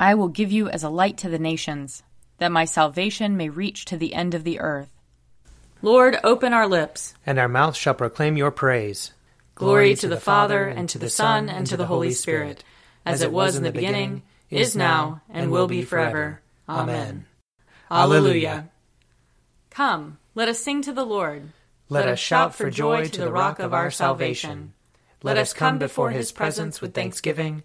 I will give you as a light to the nations, that my salvation may reach to the end of the earth. Lord, open our lips, and our mouth shall proclaim your praise. Glory to the Father, and to the Son, and to the Holy Spirit, as it was in the beginning, is now, and will be forever. Amen. Alleluia. Come, let us sing to the Lord. Let us shout for joy to the rock of our salvation. Let us come before his presence with thanksgiving,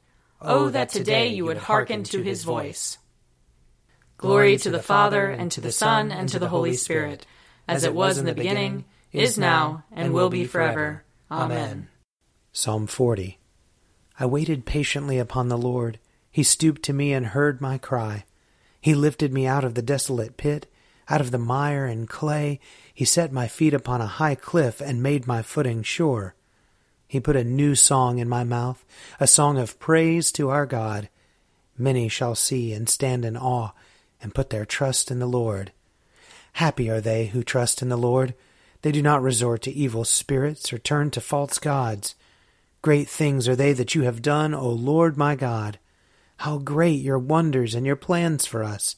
Oh, that today you would hearken to his voice. Glory to the Father, and to the Son, and to the Holy Spirit, as it was in the beginning, is now, and will be forever. Amen. Psalm 40 I waited patiently upon the Lord. He stooped to me and heard my cry. He lifted me out of the desolate pit, out of the mire and clay. He set my feet upon a high cliff and made my footing sure. He put a new song in my mouth, a song of praise to our God. Many shall see and stand in awe and put their trust in the Lord. Happy are they who trust in the Lord. They do not resort to evil spirits or turn to false gods. Great things are they that you have done, O Lord my God. How great your wonders and your plans for us!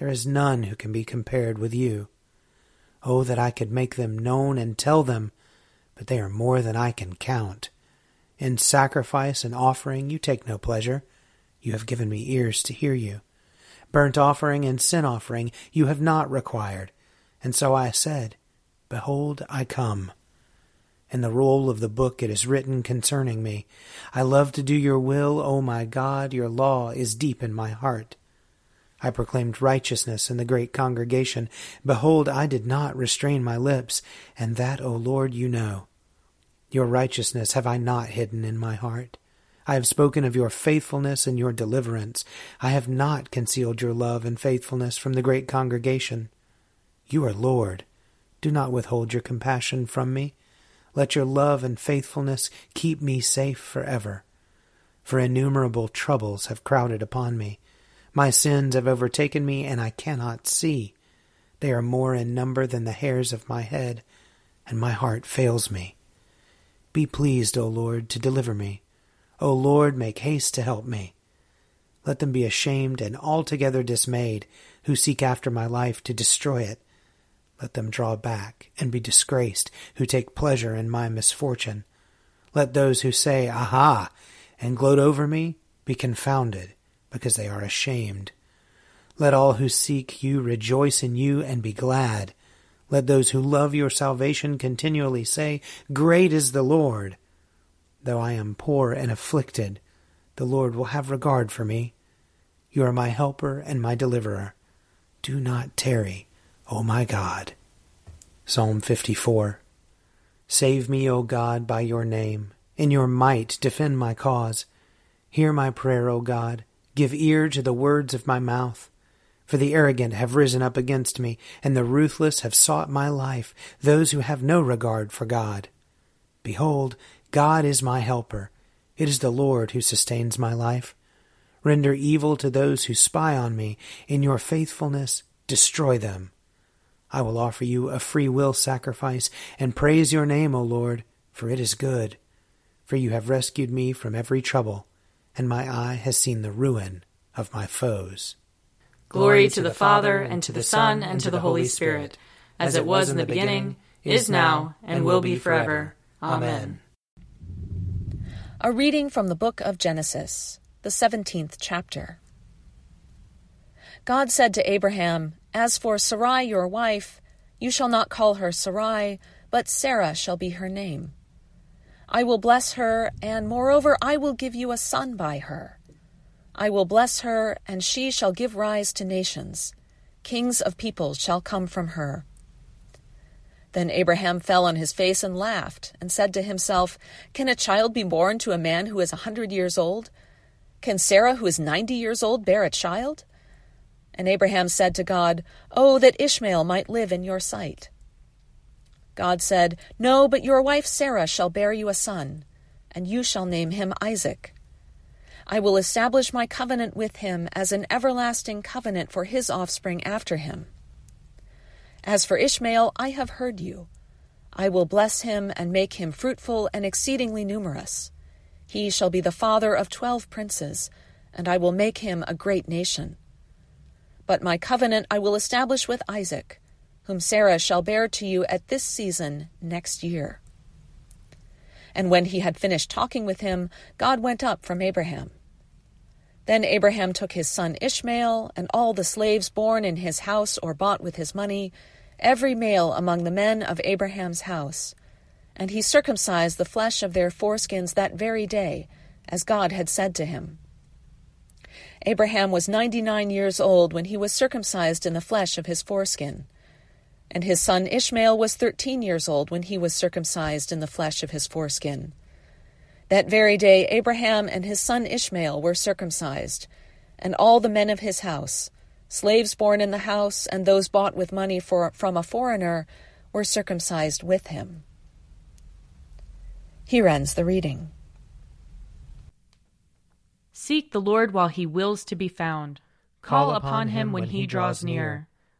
There is none who can be compared with you. Oh, that I could make them known and tell them but they are more than I can count. In sacrifice and offering you take no pleasure. You have given me ears to hear you. Burnt offering and sin offering you have not required. And so I said, Behold, I come. In the roll of the book it is written concerning me. I love to do your will, O my God, your law is deep in my heart. I proclaimed righteousness in the great congregation. Behold, I did not restrain my lips, and that, O Lord, you know. Your righteousness have I not hidden in my heart. I have spoken of your faithfulness and your deliverance. I have not concealed your love and faithfulness from the great congregation. You are Lord. Do not withhold your compassion from me. Let your love and faithfulness keep me safe forever. For innumerable troubles have crowded upon me my sins have overtaken me, and I cannot see. They are more in number than the hairs of my head, and my heart fails me. Be pleased, O Lord, to deliver me. O Lord, make haste to help me. Let them be ashamed and altogether dismayed who seek after my life to destroy it. Let them draw back and be disgraced who take pleasure in my misfortune. Let those who say, Aha, and gloat over me be confounded because they are ashamed. Let all who seek you rejoice in you and be glad. Let those who love your salvation continually say, Great is the Lord. Though I am poor and afflicted, the Lord will have regard for me. You are my helper and my deliverer. Do not tarry, O my God. Psalm 54 Save me, O God, by your name. In your might defend my cause. Hear my prayer, O God Give ear to the words of my mouth. For the arrogant have risen up against me, and the ruthless have sought my life, those who have no regard for God. Behold, God is my helper. It is the Lord who sustains my life. Render evil to those who spy on me. In your faithfulness, destroy them. I will offer you a free will sacrifice, and praise your name, O Lord, for it is good. For you have rescued me from every trouble and my eye has seen the ruin of my foes. Glory to the Father, and to the Son, and to the Holy Spirit, as it was in the beginning, is now, and will be forever. Amen. A reading from the book of Genesis, the 17th chapter. God said to Abraham, As for Sarai your wife, you shall not call her Sarai, but Sarah shall be her name. I will bless her, and moreover, I will give you a son by her. I will bless her, and she shall give rise to nations. Kings of peoples shall come from her. Then Abraham fell on his face and laughed, and said to himself, Can a child be born to a man who is a hundred years old? Can Sarah, who is ninety years old, bear a child? And Abraham said to God, Oh, that Ishmael might live in your sight. God said, No, but your wife Sarah shall bear you a son, and you shall name him Isaac. I will establish my covenant with him as an everlasting covenant for his offspring after him. As for Ishmael, I have heard you. I will bless him and make him fruitful and exceedingly numerous. He shall be the father of twelve princes, and I will make him a great nation. But my covenant I will establish with Isaac, whom Sarah shall bear to you at this season next year. And when he had finished talking with him, God went up from Abraham. Then Abraham took his son Ishmael, and all the slaves born in his house or bought with his money, every male among the men of Abraham's house, and he circumcised the flesh of their foreskins that very day, as God had said to him. Abraham was ninety nine years old when he was circumcised in the flesh of his foreskin. And his son Ishmael was thirteen years old when he was circumcised in the flesh of his foreskin. That very day Abraham and his son Ishmael were circumcised, and all the men of his house, slaves born in the house and those bought with money for, from a foreigner, were circumcised with him. Here ends the reading. Seek the Lord while he wills to be found. Call upon him when he draws near.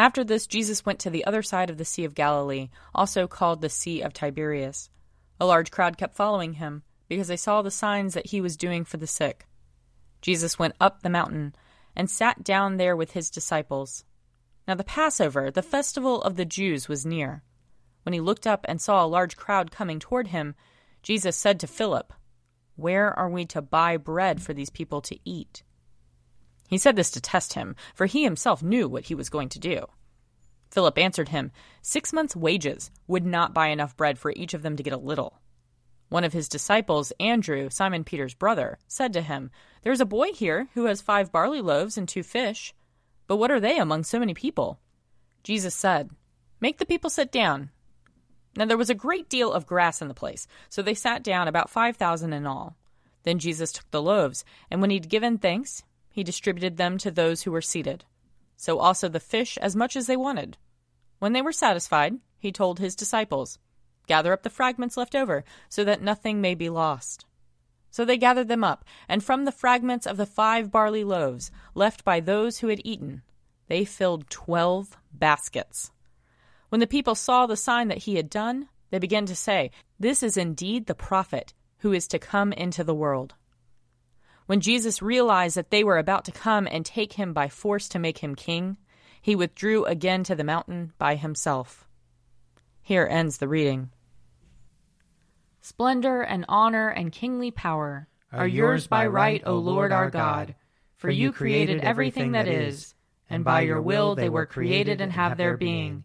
After this, Jesus went to the other side of the Sea of Galilee, also called the Sea of Tiberias. A large crowd kept following him, because they saw the signs that he was doing for the sick. Jesus went up the mountain and sat down there with his disciples. Now the Passover, the festival of the Jews, was near. When he looked up and saw a large crowd coming toward him, Jesus said to Philip, where are we to buy bread for these people to eat? He said this to test him, for he himself knew what he was going to do. Philip answered him, Six months' wages would not buy enough bread for each of them to get a little. One of his disciples, Andrew, Simon Peter's brother, said to him, There is a boy here who has five barley loaves and two fish. But what are they among so many people? Jesus said, Make the people sit down. Now there was a great deal of grass in the place, so they sat down, about five thousand in all. Then Jesus took the loaves, and when he had given thanks, he distributed them to those who were seated. So also the fish, as much as they wanted. When they were satisfied, he told his disciples, Gather up the fragments left over, so that nothing may be lost. So they gathered them up, and from the fragments of the five barley loaves left by those who had eaten, they filled twelve baskets. When the people saw the sign that he had done, they began to say, This is indeed the prophet who is to come into the world. When Jesus realized that they were about to come and take him by force to make him king, he withdrew again to the mountain by himself. Here ends the reading. Splendor and honor and kingly power are yours by right, O Lord our God, for you created everything that is, and by your will they were created and have their being.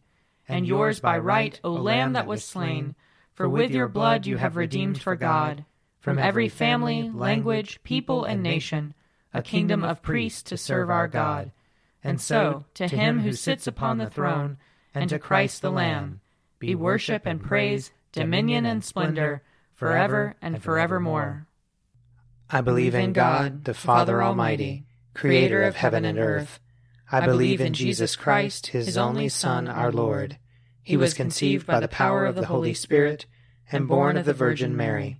and yours by right, O Lamb that was slain, for with your blood you have redeemed for God, from every family, language, people, and nation, a kingdom of priests to serve our God. And so, to him who sits upon the throne, and to Christ the Lamb, be worship and praise, dominion and splendor, forever and forevermore. I believe in God, the Father Almighty, creator of heaven and earth I believe in Jesus Christ, his only Son, our Lord. He was conceived by the power of the Holy Spirit and born of the Virgin Mary.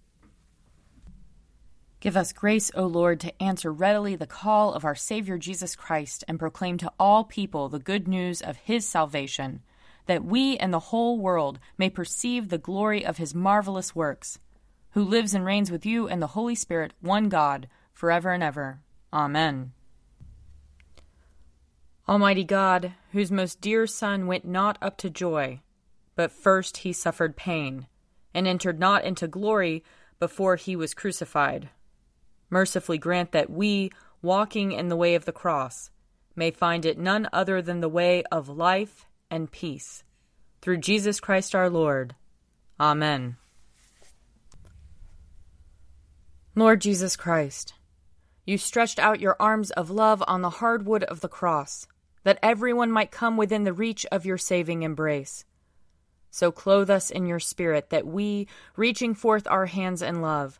Give us grace, O Lord, to answer readily the call of our Savior Jesus Christ and proclaim to all people the good news of his salvation, that we and the whole world may perceive the glory of his marvelous works, who lives and reigns with you and the Holy Spirit, one God, forever and ever. Amen. Almighty God, whose most dear Son went not up to joy, but first he suffered pain, and entered not into glory before he was crucified mercifully grant that we, walking in the way of the cross, may find it none other than the way of life and peace. Through Jesus Christ our Lord. Amen. Lord Jesus Christ, you stretched out your arms of love on the hard wood of the cross, that everyone might come within the reach of your saving embrace. So clothe us in your spirit, that we, reaching forth our hands in love,